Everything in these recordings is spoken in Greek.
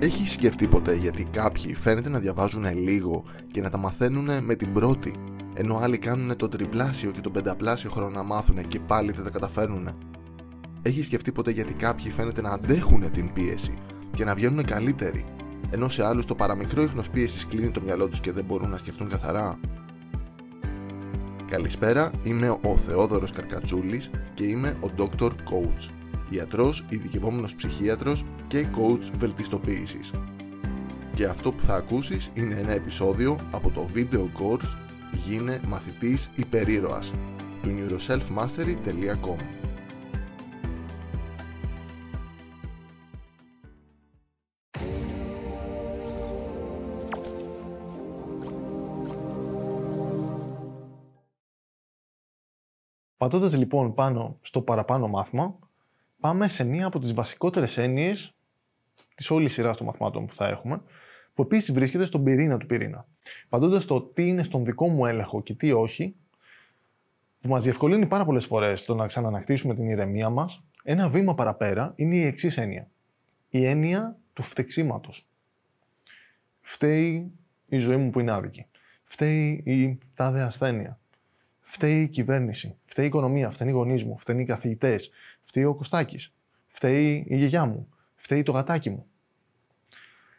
Έχεις σκεφτεί ποτέ γιατί κάποιοι φαίνεται να διαβάζουν λίγο και να τα μαθαίνουν με την πρώτη, ενώ άλλοι κάνουν το τριπλάσιο και το πενταπλάσιο χρόνο να μάθουν και πάλι δεν τα καταφέρνουν. Έχεις σκεφτεί ποτέ γιατί κάποιοι φαίνεται να αντέχουν την πίεση και να βγαίνουν καλύτεροι, ενώ σε άλλους το παραμικρό ίχνος πίεσης κλείνει το μυαλό τους και δεν μπορούν να σκεφτούν καθαρά; Καλησπέρα, είμαι ο Θεόδωρος Καρκατσούλης και είμαι ο Dr. Coach ιατρός, ειδικευόμενος ψυχίατρος και coach βελτιστοποίησης. Και αυτό που θα ακούσεις είναι ένα επεισόδιο από το video course «Γίνε μαθητής υπερήρωας» του neuroselfmastery.com Πατώντας λοιπόν πάνω στο παραπάνω μάθημα, πάμε σε μία από τις βασικότερες έννοιες της όλης σειράς των μαθημάτων που θα έχουμε, που επίσης βρίσκεται στον πυρήνα του πυρήνα. Παντώντας το τι είναι στον δικό μου έλεγχο και τι όχι, που μας διευκολύνει πάρα πολλές φορές το να ξανανακτήσουμε την ηρεμία μας, ένα βήμα παραπέρα είναι η εξής έννοια. Η έννοια του φτεξίματος. Φταίει η ζωή μου που είναι άδικη. Φταίει η τάδε ασθένεια. Φταίει η κυβέρνηση. Φταίει η οικονομία. Φταίει οι γονείς μου. Φταίει οι καθηγητές. Φταίει ο Κωστάκης. Φταίει η γιαγιά μου. Φταίει το γατάκι μου.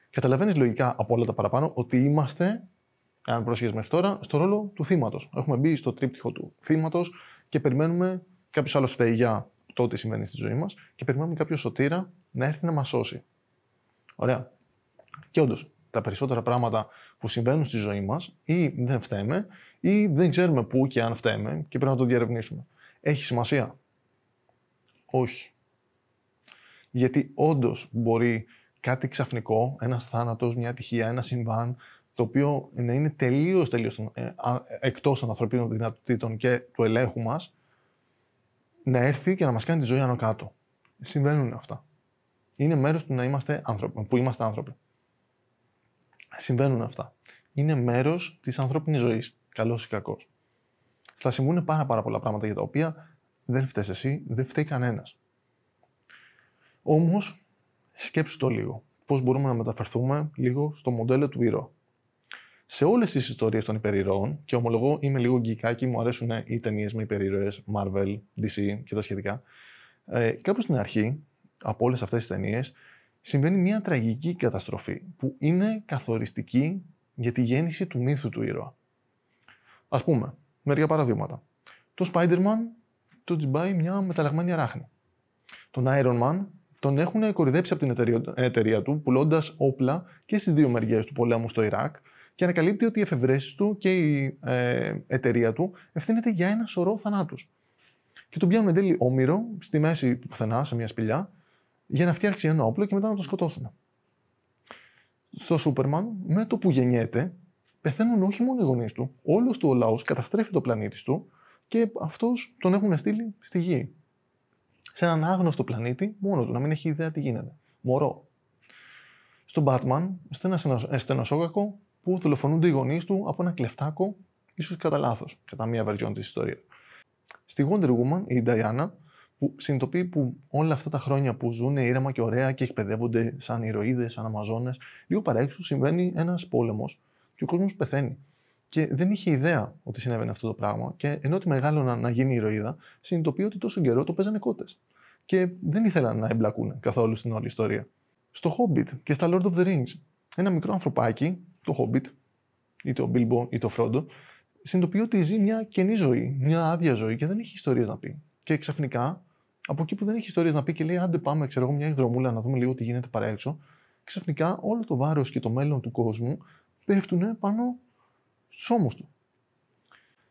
Καταλαβαίνεις λογικά από όλα τα παραπάνω ότι είμαστε, αν πρόσχεσαι μέχρι τώρα, στο ρόλο του θύματος. Έχουμε μπει στο τρίπτυχο του θύματος και περιμένουμε κάποιος άλλος φταίει για το τι συμβαίνει στη ζωή μας και περιμένουμε κάποιο σωτήρα να έρθει να μας σώσει. Ωραία. Και όντως, τα περισσότερα πράγματα που συμβαίνουν στη ζωή μας ή δεν φταίμε ή δεν ξέρουμε πού και αν φταίμε και πρέπει να το διαρευνήσουμε. Έχει σημασία; Όχι. Γιατί όντως μπορεί κάτι ξαφνικό, ένας θάνατος, μια ατυχία, ένα συμβάν, το οποίο να είναι τελείως τελείως ε, εκτός των ανθρωπίνων δυνατοτήτων και του ελέγχου μας, να έρθει και να μας κάνει τη ζωή άνω κάτω. Συμβαίνουν αυτά. Είναι μέρος του να είμαστε άνθρωποι, που είμαστε άνθρωποι. Συμβαίνουν αυτά. Είναι μέρος της ανθρώπινης ζωής καλός ή κακός. Θα συμβούν πάρα, πάρα πολλά πράγματα για τα οποία δεν φταίει εσύ, δεν φταίει κανένας. Όμως, σκέψου το λίγο. Πώς μπορούμε να μεταφερθούμε λίγο στο μοντέλο του ήρωα. Σε όλες τις ιστορίες των υπερηρώων, και ομολογώ είμαι λίγο γκικάκι, μου αρέσουν οι ταινίες με υπερηρώε, Marvel, DC και τα σχετικά. Ε, κάπου στην αρχή, από όλες αυτές τις ταινίες, συμβαίνει μια τραγική καταστροφή που είναι καθοριστική για τη γέννηση του μύθου του ήρωα. Α πούμε, μερικά παραδείγματα. Το Spider-Man το τσιμπάει μια μεταλλαγμένη αράχνη. Τον Iron Man τον έχουν κορυδέψει από την εταιρεία, εταιρεία του, πουλώντας όπλα και στις δύο μεριές του πολέμου στο Ιράκ και ανακαλύπτει ότι οι εφευρέσεις του και η ε, εταιρεία του ευθύνεται για ένα σωρό θανάτους. Και τον πιάνουν εν τέλει όμοιρο στη μέση του πουθενά, σε μια σπηλιά, για να φτιάξει ένα όπλο και μετά να τον σκοτώσουν. Στο Σούπερμαν, με το που γεννιέται, πεθαίνουν όχι μόνο οι γονείς του, όλος του ο λαός καταστρέφει το πλανήτη του και αυτός τον έχουν στείλει στη γη. Σε έναν άγνωστο πλανήτη, μόνο του, να μην έχει ιδέα τι γίνεται. Μωρό. Στον Batman, σε ένα στενοσόγακο που δολοφονούνται οι γονείς του από ένα κλεφτάκο, ίσως κατά λάθος, κατά μία βερζιόν της ιστορίας. Στη Wonder Woman, η Diana, που συνειδητοποιεί που όλα αυτά τα χρόνια που ζουν ήρεμα και ωραία και εκπαιδεύονται σαν ηρωίδες, σαν Αμαζόνες, λίγο παρέξω συμβαίνει ένας πόλεμος και ο κόσμος πεθαίνει. Και δεν είχε ιδέα ότι συνέβαινε αυτό το πράγμα. Και ενώ τη μεγάλωνα να γίνει ηρωίδα, συνειδητοποιεί ότι τόσο καιρό το παίζανε κότες. Και δεν ήθελαν να εμπλακούν καθόλου στην όλη ιστορία. Στο Hobbit και στα Lord of the Rings, ένα μικρό ανθρωπάκι, το Hobbit, είτε ο Bilbo είτε ο Frodo, συνειδητοποιεί ότι ζει μια καινή ζωή, μια άδεια ζωή και δεν έχει ιστορίες να πει. Και ξαφνικά, από εκεί που δεν έχει ιστορίες να πει και λέει: Άντε, πάμε, ξέρω εγώ, μια εκδρομούλα να δούμε λίγο τι γίνεται παρά έξω, ξαφνικά όλο το βάρος και το μέλλον του κόσμου πέφτουν πάνω στους ώμους του.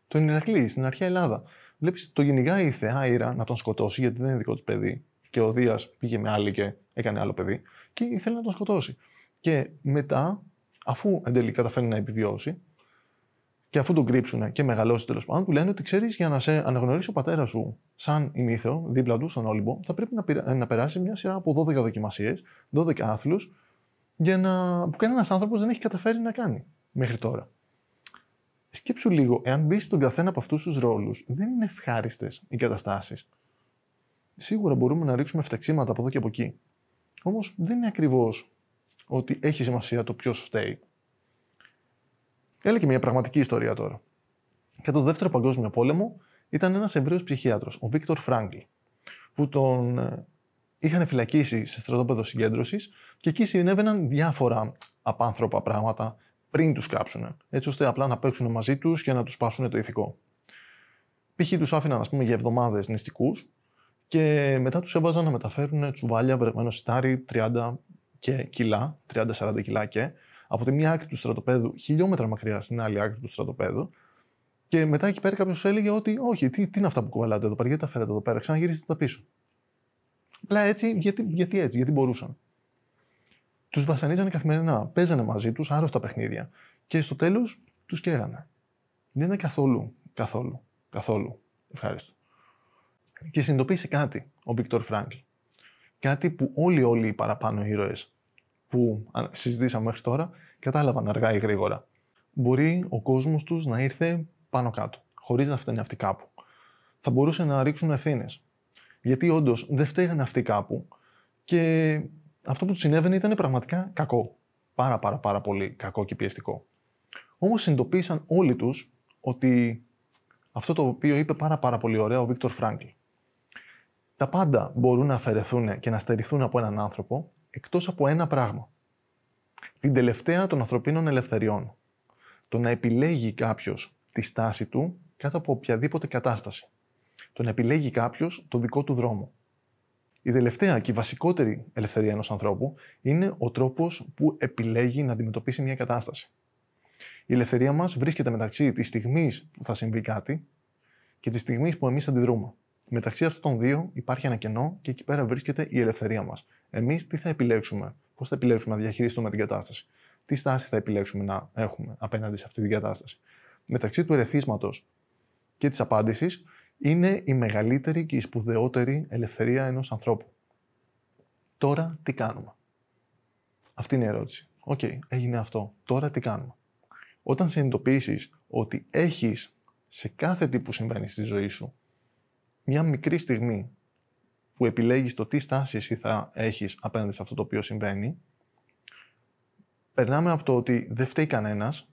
Το Ηρακλή στην αρχαία Ελλάδα. Βλέπεις το κυνηγάει η θεά Ήρα να τον σκοτώσει γιατί δεν είναι δικό τη παιδί. Και ο Δίας πήγε με άλλη και έκανε άλλο παιδί και ήθελε να τον σκοτώσει. Και μετά, αφού εν τέλει καταφέρει να επιβιώσει, και αφού τον κρύψουν και μεγαλώσει τέλος πάντων, του λένε ότι ξέρεις για να σε αναγνωρίσει ο πατέρας σου σαν ημίθεο δίπλα του στον Όλυμπο, θα πρέπει να, να περάσει μια σειρά από 12 δοκιμασίες, 12 άθλους, για να... που κανένας άνθρωπος δεν έχει καταφέρει να κάνει μέχρι τώρα. Σκέψου λίγο, εάν μπεις στον καθένα από αυτούς τους ρόλους, δεν είναι ευχάριστες οι καταστάσεις. Σίγουρα μπορούμε να ρίξουμε φταξίματα από εδώ και από εκεί. Όμως δεν είναι ακριβώς ότι έχει σημασία το ποιος φταίει. Έλεγε μια πραγματική ιστορία τώρα. Κατά το δεύτερο παγκόσμιο πόλεμο ήταν ένας Εβραίος ψυχίατρος, ο Βίκτορ Φράγκλ, που τον ε, είχαν φυλακίσει σε στρατόπεδο συγκέντρωσης και εκεί συνέβαιναν διάφορα απάνθρωπα πράγματα πριν τους κάψουν. Έτσι ώστε απλά να παίξουν μαζί τους και να τους πάσουν το ηθικό. Π.χ. τους άφηναν, ας πούμε, για εβδομάδες νηστικούς και μετά τους έβαζαν να μεταφέρουν τσουβάλια βρεγμένο σιτάρι 30 και κιλά, 30-40 κιλά και, από τη μία άκρη του στρατοπέδου, χιλιόμετρα μακριά στην άλλη άκρη του στρατοπέδου. Και μετά εκεί πέρα κάποιος έλεγε ότι, Όχι, τι, τι είναι αυτά που κουβαλάτε εδώ πέρα, γιατί τα φέρετε εδώ πέρα, ξαναγυρίστε τα πίσω. Απλά έτσι, γιατί, γιατί έτσι, γιατί μπορούσαν. Τους βασανίζανε καθημερινά, παίζανε μαζί τους άρρωστα παιχνίδια και στο τέλος τους καίγανε. Δεν είναι καθόλου, καθόλου, καθόλου ευχάριστο. Και συνειδητοποίησε κάτι ο Βίκτορ Φράγκλ. Κάτι που όλοι όλοι οι παραπάνω ήρωες που συζητήσαμε μέχρι τώρα κατάλαβαν αργά ή γρήγορα. Μπορεί ο κόσμος τους να ήρθε πάνω κάτω, χωρίς να φταίνει αυτοί κάπου. Θα μπορούσε να ρίξουν ευθύνες. Γιατί όντως δεν φταίγανε αυτοί κάπου και αυτό που τους συνέβαινε ήταν πραγματικά κακό. Πάρα πάρα πάρα πολύ κακό και πιεστικό. Όμως συνειδητοποίησαν όλοι τους ότι αυτό το οποίο είπε πάρα πάρα πολύ ωραία ο Βίκτορ Φράγκλ. Τα πάντα μπορούν να αφαιρεθούν και να στερηθούν από έναν άνθρωπο εκτός από ένα πράγμα. Την τελευταία των ανθρωπίνων ελευθεριών. Το να επιλέγει κάποιος τη στάση του κάτω από οποιαδήποτε κατάσταση. Το να επιλέγει κάποιος το δικό του δρόμο. Η τελευταία και η βασικότερη ελευθερία ενός ανθρώπου είναι ο τρόπος που επιλέγει να αντιμετωπίσει μια κατάσταση. Η ελευθερία μας βρίσκεται μεταξύ της στιγμής που θα συμβεί κάτι και της στιγμής που εμείς αντιδρούμε. Μεταξύ αυτών των δύο υπάρχει ένα κενό και εκεί πέρα βρίσκεται η ελευθερία μας. Εμείς τι θα επιλέξουμε, πώς θα επιλέξουμε να διαχειριστούμε την κατάσταση, τι στάση θα επιλέξουμε να έχουμε απέναντι σε αυτή την κατάσταση. Μεταξύ του ερεθίσματος και της απάντησης είναι η μεγαλύτερη και η σπουδαιότερη ελευθερία ενός ανθρώπου. Τώρα τι κάνουμε; Αυτή είναι η ερώτηση. Ok, okay, έγινε αυτό. Τώρα τι κάνουμε; Όταν συνειδητοποιήσεις ότι έχεις σε κάθε τι που συμβαίνει στη ζωή σου μια μικρή στιγμή που επιλέγεις το τι στάση εσύ θα έχεις απέναντι σε αυτό το οποίο συμβαίνει, περνάμε από το ότι δεν φταίει κανένας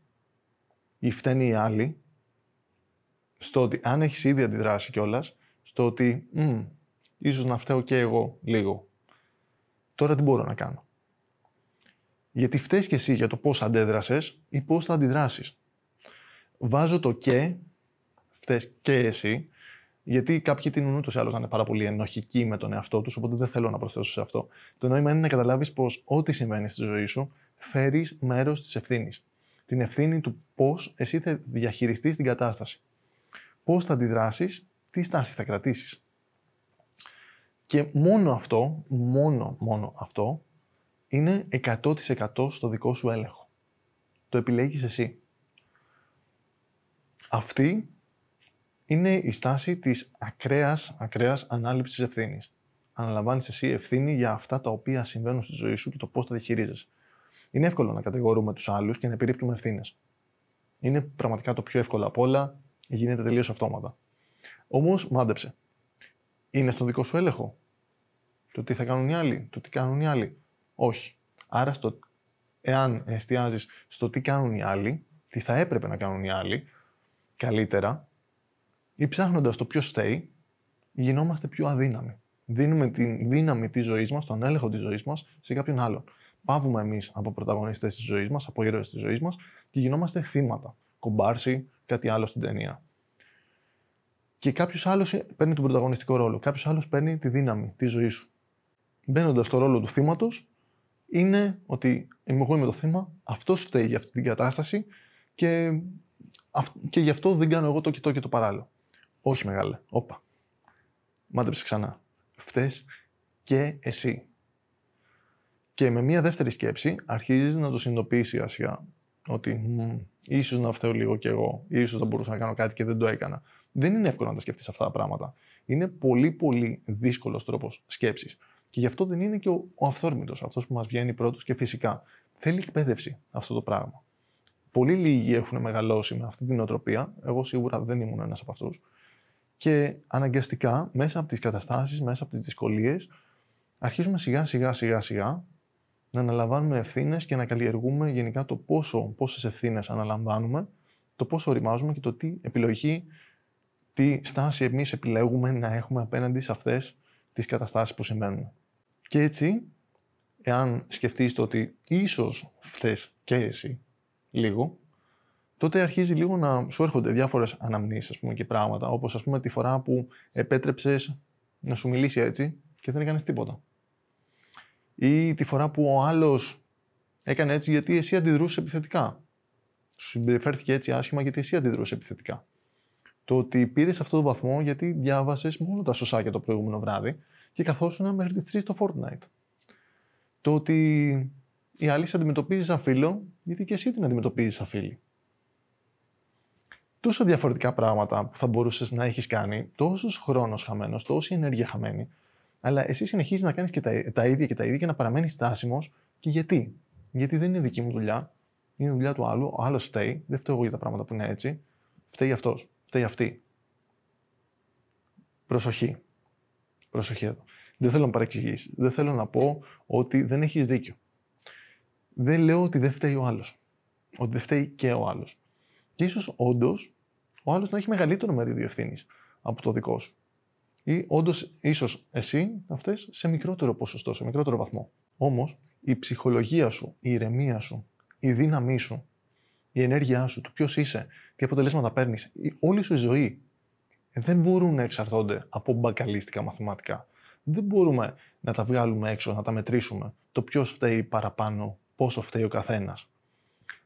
ή φταίνει οι άλλοι, στο ότι αν έχεις ήδη αντιδράσει κιόλας, στο ότι μ, ίσως να φταίω και εγώ λίγο. Τώρα τι μπορώ να κάνω; Γιατί φταίεις και εσύ για το πώς αντέδρασες ή πώς θα αντιδράσεις. Βάζω το και, φταίει και εσύ, γιατί κάποιοι τείνουν ούτως ή άλλως να είναι πάρα πολύ ενοχικοί με τον εαυτό τους, οπότε δεν θέλω να προσθέσω σε αυτό. Το νόημα είναι να καταλάβεις πως ό,τι συμβαίνει στη ζωή σου φέρεις μέρος της ευθύνης. Την ευθύνη του πώς εσύ θα διαχειριστείς την κατάσταση. Πώς θα αντιδράσεις, τι στάση θα κρατήσεις. Και μόνο αυτό, μόνο, μόνο αυτό, είναι 100% στο δικό σου έλεγχο. Το επιλέγεις εσύ. Αυτή είναι η στάση της ακραίας ακραίας ανάληψης ευθύνης. Αναλαμβάνεις εσύ ευθύνη για αυτά τα οποία συμβαίνουν στη ζωή σου και το πώς τα διαχειρίζεσαι. Είναι εύκολο να κατηγορούμε τους άλλους και να επιρρύπτουμε ευθύνες. Είναι πραγματικά το πιο εύκολο από όλα, γίνεται τελείως αυτόματα. Όμως, μάντεψε. Είναι στον δικό σου έλεγχο; Το τι θα κάνουν οι άλλοι, το τι κάνουν οι άλλοι. Όχι. Άρα, στο, εάν εστιάζεις στο τι κάνουν οι άλλοι, τι θα έπρεπε να κάνουν οι άλλοι, καλύτερα, ή ψάχνοντας το ποιος φταίει, γινόμαστε πιο αδύναμοι. Δίνουμε τη δύναμη της ζωής μας, τον έλεγχο της ζωής μας σε κάποιον άλλον. Πάβουμε εμείς από πρωταγωνιστές της ζωής μας, από ήρωες της ζωής μας και γινόμαστε θύματα. Κομπάρσι, κάτι άλλο στην ταινία. Και κάποιος άλλος παίρνει τον πρωταγωνιστικό ρόλο. Κάποιος άλλος παίρνει τη δύναμη τη ζωή σου. Μπαίνοντας στο ρόλο του θύματος, είναι ότι είμαι εγώ είμαι το θύμα, αυτό φταίει για αυτή την κατάσταση και, και γι' αυτό δεν κάνω εγώ το κοιτώ και το παράλληλο. Όχι μεγάλε. Όπα. Μάντεψε ξανά. Φταίς και εσύ. Και με μία δεύτερη σκέψη αρχίζεις να το συνειδητοποιήσει ασιά. Ότι μ, ίσως να φταίω λίγο κι εγώ. Ίσως να μπορούσα να κάνω κάτι και δεν το έκανα. Δεν είναι εύκολο να τα σκεφτείς αυτά τα πράγματα. Είναι πολύ πολύ δύσκολος τρόπος σκέψης. Και γι' αυτό δεν είναι και ο, ο αυθόρμητος, αυτός που μας βγαίνει πρώτος και φυσικά. Θέλει εκπαίδευση αυτό το πράγμα. Πολύ λίγοι έχουν μεγαλώσει με αυτή την οτροπία. Εγώ σίγουρα δεν ήμουν ένας από αυτούς. Και αναγκαστικά, μέσα από τις καταστάσεις, μέσα από τις δυσκολίες, αρχίζουμε σιγά σιγά σιγά σιγά να αναλαμβάνουμε ευθύνες και να καλλιεργούμε γενικά το πόσο, πόσες ευθύνες αναλαμβάνουμε, το πόσο οριμάζουμε και το τι επιλογή, τι στάση εμείς επιλέγουμε να έχουμε απέναντι σε αυτές τις καταστάσεις που συμβαίνουν. Και έτσι, εάν σκεφτείς το ότι ίσως φταίς και εσύ λίγο, τότε αρχίζει λίγο να σου έρχονται διάφορες αναμνήσεις πούμε, και πράγματα, όπως ας πούμε τη φορά που επέτρεψες να σου μιλήσει έτσι και δεν έκανες τίποτα. Ή τη φορά που ο άλλος έκανε έτσι γιατί εσύ αντιδρούσες επιθετικά. Σου συμπεριφέρθηκε έτσι άσχημα γιατί εσύ αντιδρούσες επιθετικά. Το ότι πήρες αυτό το βαθμό γιατί διάβασες μόνο τα σωσάκια το προηγούμενο βράδυ και καθόσουν μέχρι τις 3 το Fortnite. Το ότι η άλλη σε αντιμετωπίζεις σαν φίλο γιατί και εσύ την αντιμετωπίζεις σαν φίλη τόσο διαφορετικά πράγματα που θα μπορούσες να έχεις κάνει, τόσος χρόνος χαμένος, τόση ενέργεια χαμένη, αλλά εσύ συνεχίζεις να κάνεις και τα, τα ίδια και τα ίδια και να παραμένεις στάσιμος. Και γιατί; Γιατί δεν είναι δική μου δουλειά, είναι δουλειά του άλλου, ο άλλος φταίει, δεν φταίω εγώ για τα πράγματα που είναι έτσι, φταίει αυτός, φταίει αυτή. Προσοχή. Προσοχή εδώ. Δεν θέλω να παρεξηγήσει. Δεν θέλω να πω ότι δεν έχεις δίκιο. Δεν λέω ότι δεν φταίει ο άλλος. Ότι δεν φταίει και ο άλλος. Και ίσως όντως ο άλλος να έχει μεγαλύτερο μερίδιο ευθύνης από το δικό σου. Ή όντως, ίσως εσύ να φταίεις σε μικρότερο ποσοστό, σε μικρότερο βαθμό. Όμως, η ψυχολογία σου, η ηρεμία σου, η δύναμή σου, η ενέργειά σου, το ποιος είσαι, τι αποτελέσματα παίρνεις, όλη σου η ζωή δεν μπορούν να εξαρτώνται από μπακαλίστικα μαθηματικά. Δεν μπορούμε να τα βγάλουμε έξω, να τα μετρήσουμε. Το ποιος φταίει παραπάνω, πόσο φταίει ο καθένας.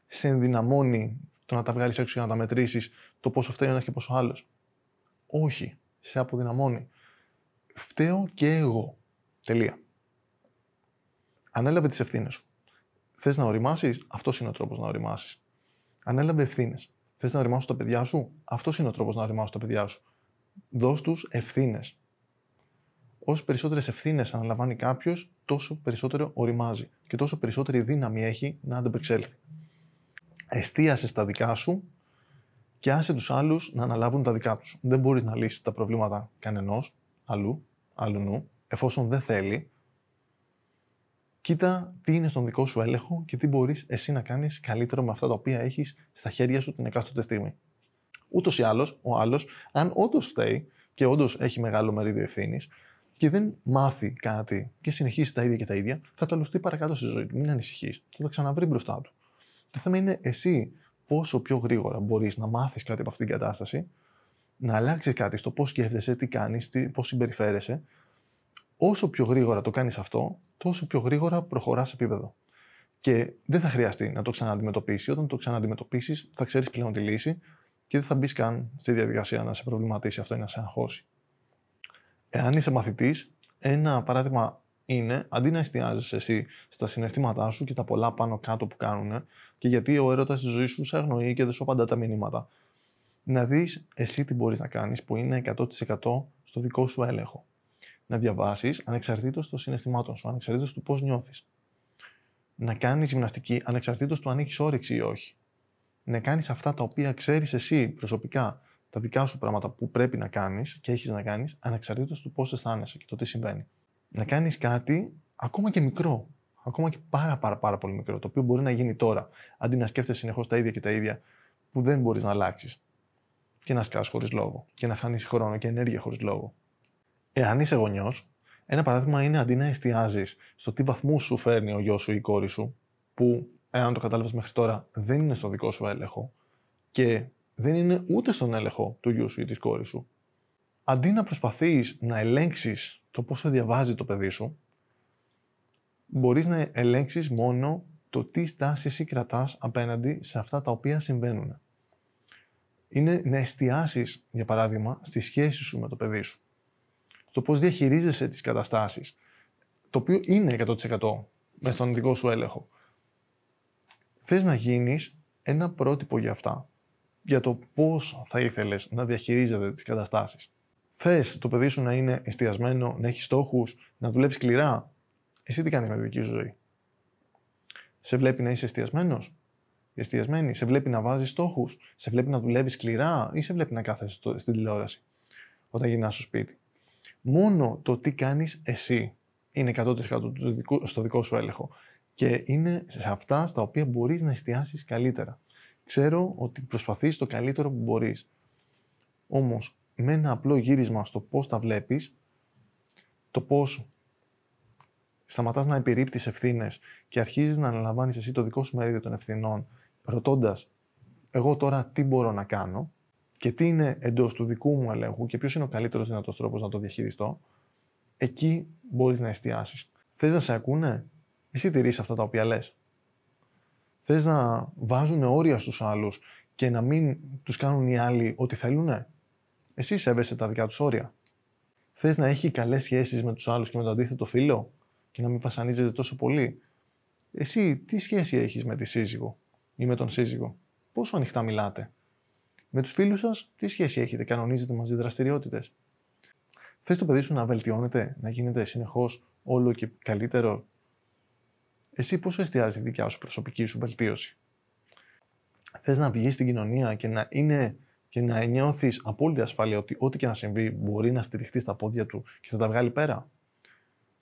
Σε ενδυναμώνει το να τα βγάλεις έξω για να τα μετρήσεις το πόσο φταίει ο ένας και πόσο άλλος. Όχι. Σε αποδυναμώνει. Φταίω και εγώ. Τελεία. Ανέλαβε τις ευθύνες σου. Θες να οριμάσεις, αυτός είναι ο τρόπος να οριμάσεις. Ανέλαβε ευθύνες. Θες να οριμάσει τα παιδιά σου, αυτός είναι ο τρόπος να οριμάσει τα παιδιά σου. Δώσ' τους ευθύνες. Όσο περισσότερες ευθύνες αναλαμβάνει κάποιος, τόσο περισσότερο οριμάζει και τόσο περισσότερη δύναμη έχει να αντεπεξέλθει εστίασες στα δικά σου και άσε τους άλλους να αναλάβουν τα δικά τους. Δεν μπορείς να λύσεις τα προβλήματα κανενός, αλλού, αλλού εφόσον δεν θέλει. Κοίτα τι είναι στον δικό σου έλεγχο και τι μπορείς εσύ να κάνεις καλύτερο με αυτά τα οποία έχεις στα χέρια σου την εκάστοτε στιγμή. Ούτως ή άλλως, ο άλλος, αν όντως φταίει και όντως έχει μεγάλο μερίδιο ευθύνης και δεν μάθει κάτι και συνεχίσει τα ίδια και τα ίδια, θα ταλουστεί παρακάτω στη ζωή του. Μην ανησυχείς. Θα τα ξαναβρει μπροστά του. Το θέμα είναι εσύ πόσο πιο γρήγορα μπορείς να μάθεις κάτι από αυτήν την κατάσταση, να αλλάξεις κάτι στο πώς σκέφτεσαι, τι κάνεις, πώς συμπεριφέρεσαι. Όσο πιο γρήγορα το κάνεις αυτό, τόσο πιο γρήγορα προχωράς σε επίπεδο. Και δεν θα χρειαστεί να το ξανααντιμετωπίσει. Όταν το ξανααντιμετωπίσεις, θα ξέρεις πλέον τη λύση και δεν θα μπεις καν στη διαδικασία να σε προβληματίσει αυτό ή να σε αγχώσει. Εάν είσαι μαθητής, ένα παράδειγμα είναι αντί να εστιάζει εσύ στα συναισθήματά σου και τα πολλά πάνω κάτω που κάνουν και γιατί ο έρωτας της ζωής σου σε αγνοεί και δεν σου απαντά τα μηνύματα. Να δεις εσύ τι μπορείς να κάνεις που είναι 100% στο δικό σου έλεγχο. Να διαβάσεις ανεξαρτήτως των συναισθημάτων σου, ανεξαρτήτως του πώς νιώθεις. Να κάνεις γυμναστική ανεξαρτήτως του αν έχεις όρεξη ή όχι. Να κάνεις αυτά τα οποία ξέρεις εσύ προσωπικά, τα δικά σου πράγματα που πρέπει να κάνεις και έχεις να κάνεις, ανεξαρτήτως του πώς αισθάνεσαι και το τι συμβαίνει να κάνεις κάτι ακόμα και μικρό, ακόμα και πάρα πάρα πάρα πολύ μικρό, το οποίο μπορεί να γίνει τώρα, αντί να σκέφτεσαι συνεχώς τα ίδια και τα ίδια που δεν μπορείς να αλλάξεις και να σκάς χωρίς λόγο και να χάνεις χρόνο και ενέργεια χωρίς λόγο. Εάν είσαι γονιός, ένα παράδειγμα είναι αντί να εστιάζεις στο τι βαθμού σου φέρνει ο γιος σου ή η κόρη σου, που εάν το κατάλαβες μέχρι τώρα δεν είναι στο δικό σου έλεγχο και δεν είναι ούτε στον έλεγχο του γιού σου ή της κόρης σου, αντί να προσπαθείς να ελέγξεις το πόσο διαβάζει το παιδί σου, μπορείς να ελέγξεις μόνο το τι στάση εσύ κρατάς απέναντι σε αυτά τα οποία συμβαίνουν. Είναι να εστιάσεις, για παράδειγμα, στη σχέση σου με το παιδί σου. Στο πώς διαχειρίζεσαι τις καταστάσεις. Το οποίο είναι 100% με στον δικό σου έλεγχο. Θες να γίνεις ένα πρότυπο για αυτά. Για το πώς θα ήθελες να διαχειρίζεται τις καταστάσεις. Θες το παιδί σου να είναι εστιασμένο, να έχει στόχους, να δουλεύει σκληρά; Εσύ τι κάνεις με τη δική σου ζωή; Σε βλέπει να είσαι εστιασμένος, εστιασμένη, σε βλέπει να βάζεις στόχους, σε βλέπει να δουλεύεις σκληρά; Ή σε βλέπει να κάθεσαι στην τηλεόραση όταν γυρνάς στο σπίτι; Μόνο το τι κάνεις εσύ είναι 100% στο δικό σου έλεγχο. Και Και είναι σε αυτά στα οποία μπορείς να εστιάσεις καλύτερα. Ξέρω ότι προσπαθείς το καλύτερο που μπορείς. Όμως, με ένα απλό γύρισμα στο πώς τα βλέπεις, το πώς σταματάς να επιρρύπτεις ευθύνες και αρχίζεις να αναλαμβάνεις εσύ το δικό σου μερίδιο των ευθυνών, ρωτώντας εγώ τώρα τι μπορώ να κάνω και τι είναι εντός του δικού μου ελέγχου και ποιος είναι ο καλύτερος δυνατός τρόπος να το διαχειριστώ, εκεί μπορείς να εστιάσεις. Θες να σε ακούνε, εσύ τηρείς αυτά τα οποία λες. Θες να βάζουν όρια στους άλλους και να μην τους κάνουν οι άλλοι ό,τι θέλουν, εσύ σέβεσαι τα δικά τους όρια. Θες να έχει καλές σχέσεις με τους άλλους και με το αντίθετο φίλο και να μην βασανίζεται τόσο πολύ. Εσύ τι σχέση έχεις με τη σύζυγο ή με τον σύζυγο, πόσο ανοιχτά μιλάτε; Με τους φίλους σας, τι σχέση έχετε, κανονίζετε μαζί δραστηριότητες; Θες το παιδί σου να βελτιώνεται, να γίνεται συνεχώς όλο και καλύτερο; Εσύ πόσο εστιάζει η δικιά σου προσωπική σου βελτίωση; Θες να βγεις στην κοινωνία και να είναι και να νιώθεις απόλυτη ασφάλεια ότι ό,τι και να συμβεί μπορεί να στηριχτεί στα πόδια του και θα τα βγάλει πέρα.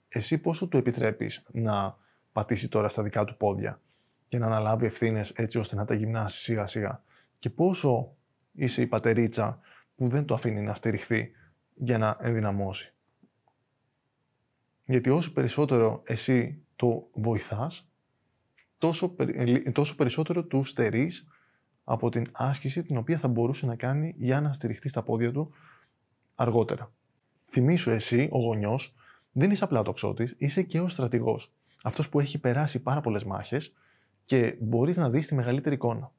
Εσύ πόσο του επιτρέπεις να πατήσει τώρα στα δικά του πόδια και να αναλάβει ευθύνες έτσι ώστε να τα γυμνάσεις σιγά σιγά; Και πόσο είσαι η πατερίτσα που δεν το αφήνει να στηριχθεί για να ενδυναμώσει; Γιατί όσο περισσότερο εσύ το βοηθάς, τόσο, τόσο περισσότερο του στερείς από την άσκηση την οποία θα μπορούσε να κάνει για να στηριχτεί στα πόδια του αργότερα. Θυμήσου εσύ, ο γονιός, δεν είσαι απλά τοξότης, είσαι και ο στρατηγός. Αυτός που έχει περάσει πάρα πολλές μάχες και μπορείς να δεις τη μεγαλύτερη εικόνα.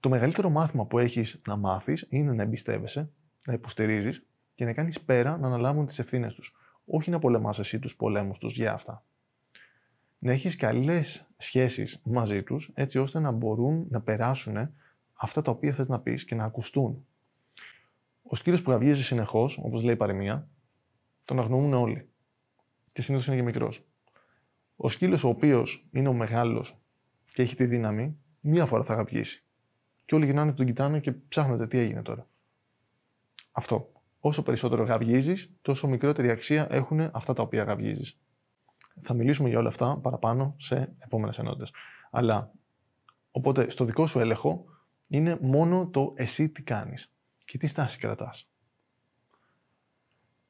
Το μεγαλύτερο μάθημα που έχεις να μάθεις είναι να εμπιστεύεσαι, να υποστηρίζεις και να κάνεις πέρα να αναλάβουν τις ευθύνες τους. Όχι να πολεμάς εσύ τους πολέμους τους για αυτά. Να έχεις καλές σχέσεις μαζί τους έτσι ώστε να μπορούν να περάσουν αυτά τα οποία θες να πεις και να ακουστούν. Ο σκύλος που γαβγίζει συνεχώς, όπως λέει η παροιμία, τον αγνοούν όλοι. Και συνήθως είναι και μικρός. Ο σκύλο ο οποίος είναι ο μεγάλος και έχει τη δύναμη, μία φορά θα γαβγίσει. Και όλοι γυρνάνε, τον κοιτάνε και ψάχνονται τι έγινε τώρα. Αυτό. Όσο περισσότερο γαβγίζει, τόσο μικρότερη αξία έχουν αυτά τα οποία γαβγίζει. Θα μιλήσουμε για όλα αυτά παραπάνω σε επόμενες ενότητες. Αλλά, οπότε, στο δικό σου έλεγχο είναι μόνο το εσύ τι κάνεις και τι στάση κρατάς.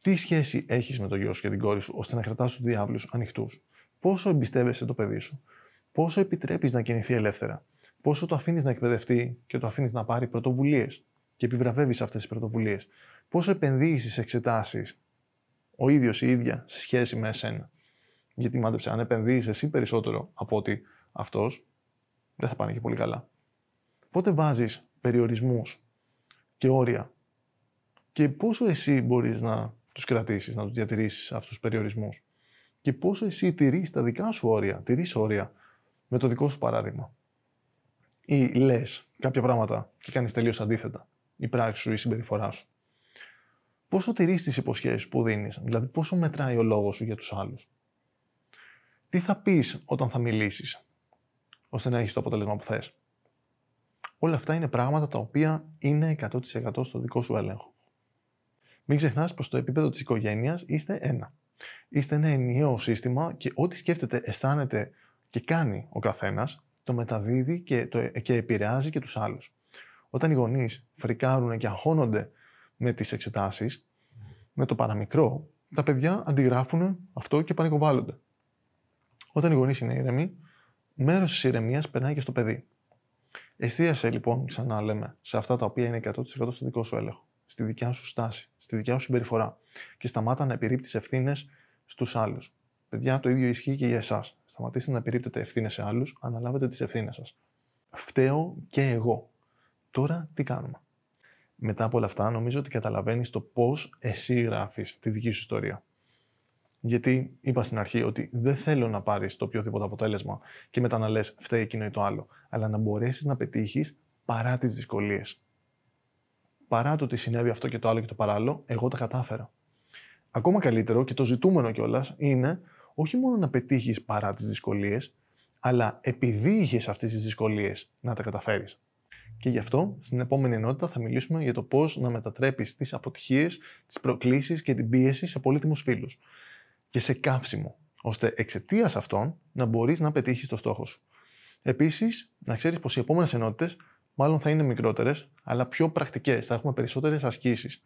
Τι σχέση έχεις με το γιο σου και την κόρη σου ώστε να κρατάς τους διάβλους ανοιχτούς; Πόσο εμπιστεύεσαι το παιδί σου; Πόσο επιτρέπεις να κινηθεί ελεύθερα; Πόσο το αφήνεις να εκπαιδευτεί και το αφήνεις να πάρει πρωτοβουλίες και επιβραβεύεις αυτές τις πρωτοβουλίες; Πόσο επενδύεις στις εξετάσεις ο ίδιος ή η ίδια σε σχέση με εσένα; Γιατί μάντεψε, αν επενδύεις εσύ περισσότερο από ότι αυτός, δεν θα πάνε και πολύ καλά. Πότε βάζεις περιορισμούς και όρια; Και πόσο εσύ μπορείς να τους κρατήσεις, να τους διατηρήσεις αυτούς τους περιορισμούς; Και πόσο εσύ τηρείς τα δικά σου όρια, τηρείς όρια με το δικό σου παράδειγμα; Ή λες κάποια πράγματα και κάνεις τελείως αντίθετα. Η πράξη σου ή η συμπεριφορά σου; Πόσο τηρείς τις υποσχέσεις που δίνεις, δηλαδή πόσο μετράει ο λόγος σου για τους άλλους; Τι θα πεις όταν θα μιλήσεις, ώστε να έχεις το αποτέλεσμα που θες; Όλα αυτά είναι πράγματα τα οποία είναι 100% στο δικό σου έλεγχο. Μην ξεχνάς πως στο επίπεδο της οικογένειας είστε ένα. Είστε ένα ενιαίο σύστημα και ό,τι σκέφτεται, αισθάνεται και κάνει ο καθένας το μεταδίδει και, το, και επηρεάζει και τους άλλους. Όταν οι γονείς φρικάρουν και αγχώνονται με τις εξετάσεις, με το παραμικρό, τα παιδιά αντιγράφουν αυτό και πανικοβάλλονται. Όταν οι γονείς είναι ήρεμοι, μέρος της ηρεμίας περνάει και στο παιδί. Εστίασε λοιπόν, ξανά λέμε, σε αυτά τα οποία είναι 100% στο δικό σου έλεγχο, στη δικιά σου στάση, στη δικιά σου συμπεριφορά και σταμάτα να επιρρύπτει ευθύνες στους άλλους. Παιδιά, το ίδιο ισχύει και για εσάς. Σταματήστε να επιρρύπτετε ευθύνες σε άλλους, αναλάβετε τις ευθύνες σας. Φταίω και εγώ. Τώρα τι κάνουμε; Μετά από όλα αυτά, νομίζω ότι καταλαβαίνεις το πώς εσύ γράφεις τη δική σου ιστορία. Γιατί είπα στην αρχή ότι δεν θέλω να πάρεις το οποιοδήποτε αποτέλεσμα και μετά να λες φταίει εκείνο ή το άλλο, αλλά να μπορέσεις να πετύχεις παρά τις δυσκολίες. Παρά το ότι συνέβη αυτό και το άλλο και το παράλληλο, εγώ τα κατάφερα. Ακόμα καλύτερο και το ζητούμενο κιόλας είναι όχι μόνο να πετύχεις παρά τις δυσκολίες, αλλά επειδή είχες αυτές τις δυσκολίες να τα καταφέρεις. Και γι' αυτό στην επόμενη ενότητα θα μιλήσουμε για το πώς να μετατρέπεις τις αποτυχίες, τις προκλήσεις και την πίεση σε πολύτιμους φίλους. Και σε καύσιμο. ώστε εξαιτίας αυτών να μπορείς να πετύχεις το στόχο σου. Επίσης, να ξέρεις πως οι επόμενες ενότητες μάλλον θα είναι μικρότερες, αλλά πιο πρακτικές. Θα έχουμε περισσότερες ασκήσεις.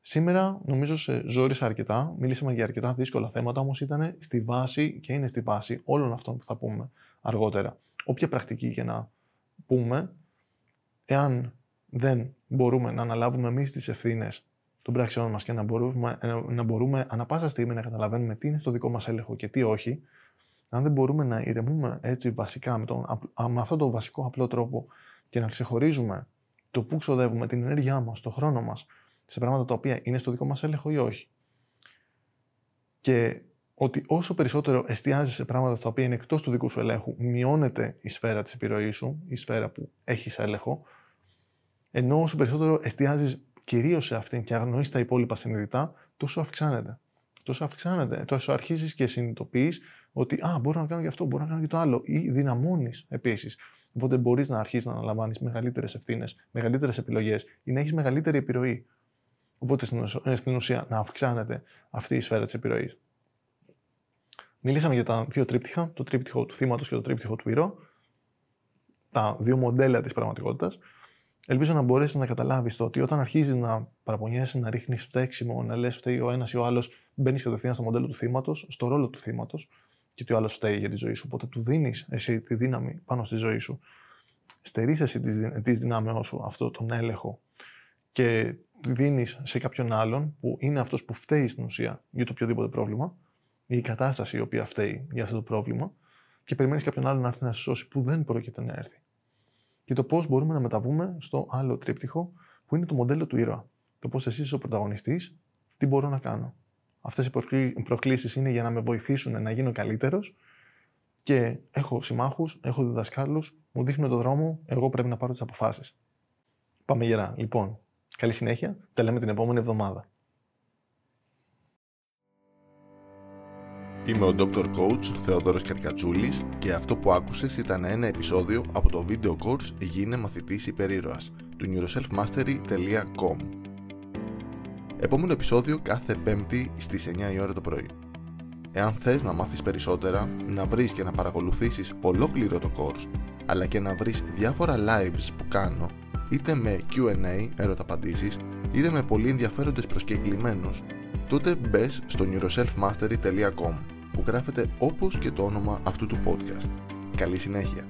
Σήμερα νομίζω σε ζόρισα αρκετά, μίλησαμε για αρκετά δύσκολα θέματα, όμως ήταν στη βάση και είναι στη βάση όλων αυτών που θα πούμε αργότερα. Όποια πρακτική και να πούμε, εάν δεν μπορούμε να αναλάβουμε εμείς τις ευθύνες των πράξεών μας και να μπορούμε, να μπορούμε ανα πάσα στιγμή να καταλαβαίνουμε τι είναι στο δικό μας έλεγχο και τι όχι, αν δεν μπορούμε να ηρεμούμε έτσι βασικά με, τον, με αυτόν τον βασικό απλό τρόπο και να ξεχωρίζουμε το πού ξοδεύουμε την ενέργειά μας, το χρόνο μας σε πράγματα τα οποία είναι στο δικό μας έλεγχο ή όχι. Και ότι όσο περισσότερο εστιάζεις σε πράγματα στα οποία είναι εκτός του δικού σου ελέγχου, μειώνεται η σφαίρα της επιρροής σου, η σφαίρα που έχεις έλεγχο, ενώ όσο περισσότερο εστιάζεις κυρίως σε αυτήν και αγνοείς τα υπόλοιπα συνειδητά, τόσο αυξάνεται. Τόσο αυξάνεται. Τόσο αρχίζεις και συνειδητοποιείς ότι Α, μπορώ να κάνω και αυτό, μπορώ να κάνω και το άλλο. Ή δυναμώνεις επίσης. Οπότε μπορείς να αρχίσεις να αναλαμβάνεις μεγαλύτερες ευθύνες, μεγαλύτερες επιλογές ή να έχεις μεγαλύτερη επιρροή. Οπότε στην ουσία να αυξάνεται αυτή η σφαίρα της επιρροής. Μιλήσαμε για τα δύο τρίπτυχα, το τρίπτυχο του θύματος και το τρίπτυχο του ήρω, τα δύο μοντέλα της πραγματικότητας. Ελπίζω να μπορέσεις να καταλάβεις το ότι όταν αρχίζεις να παραπονιέσαι, να ρίχνεις φταίξιμο, να λες φταίει ο ένας ή ο άλλος, μπαίνεις κατευθείαν στο μοντέλο του θύματος, στο ρόλο του θύματος και ότι ο άλλος φταίει για τη ζωή σου. Οπότε του δίνεις εσύ τη δύναμη πάνω στη ζωή σου. Στερείς εσύ τη δυνάμεώς σου αυτό τον έλεγχο και δίνεις σε κάποιον άλλον που είναι αυτός που φταίει στην ουσία για το οποιοδήποτε πρόβλημα ή η κατάσταση η οποία φταίει για αυτό το πρόβλημα και περιμένεις κάποιον άλλον να έρθει να σε σώσει που δεν πρόκειται να έρθει. Και το πώς μπορούμε να μεταβούμε στο άλλο τρίπτυχο που είναι το μοντέλο του ήρωα. Το πώς εσύ είσαι ο πρωταγωνιστής, τι μπορώ να κάνω. Αυτές οι προκλήσεις είναι για να με βοηθήσουν να γίνω καλύτερος και έχω συμμάχους, έχω διδασκάλους, μου δείχνουν το δρόμο, εγώ πρέπει να πάρω τις αποφάσεις. Πάμε γερά. Λοιπόν, καλή συνέχεια. Τα λέμε την επόμενη εβδομάδα. Είμαι ο Dr. Coach Θεοδόρος Καρκατσούλης και αυτό που άκουσες ήταν ένα επεισόδιο από το video course «Γίνε μαθητής υπερήρωας» του neuroselfmastery.com Επόμενο επεισόδιο κάθε πέμπτη στις 9 η ώρα το πρωί. Εάν θες να μάθεις περισσότερα, να βρεις και να παρακολουθήσεις ολόκληρο το course, αλλά και να βρεις διάφορα lives που κάνω, είτε με Q&A, ερωταπαντήσεις, είτε με πολύ ενδιαφέροντες προσκεκλημένους, τότε μπες στο neuroselfmastery.com που γράφεται όπως και το όνομα αυτού του podcast. Καλή συνέχεια!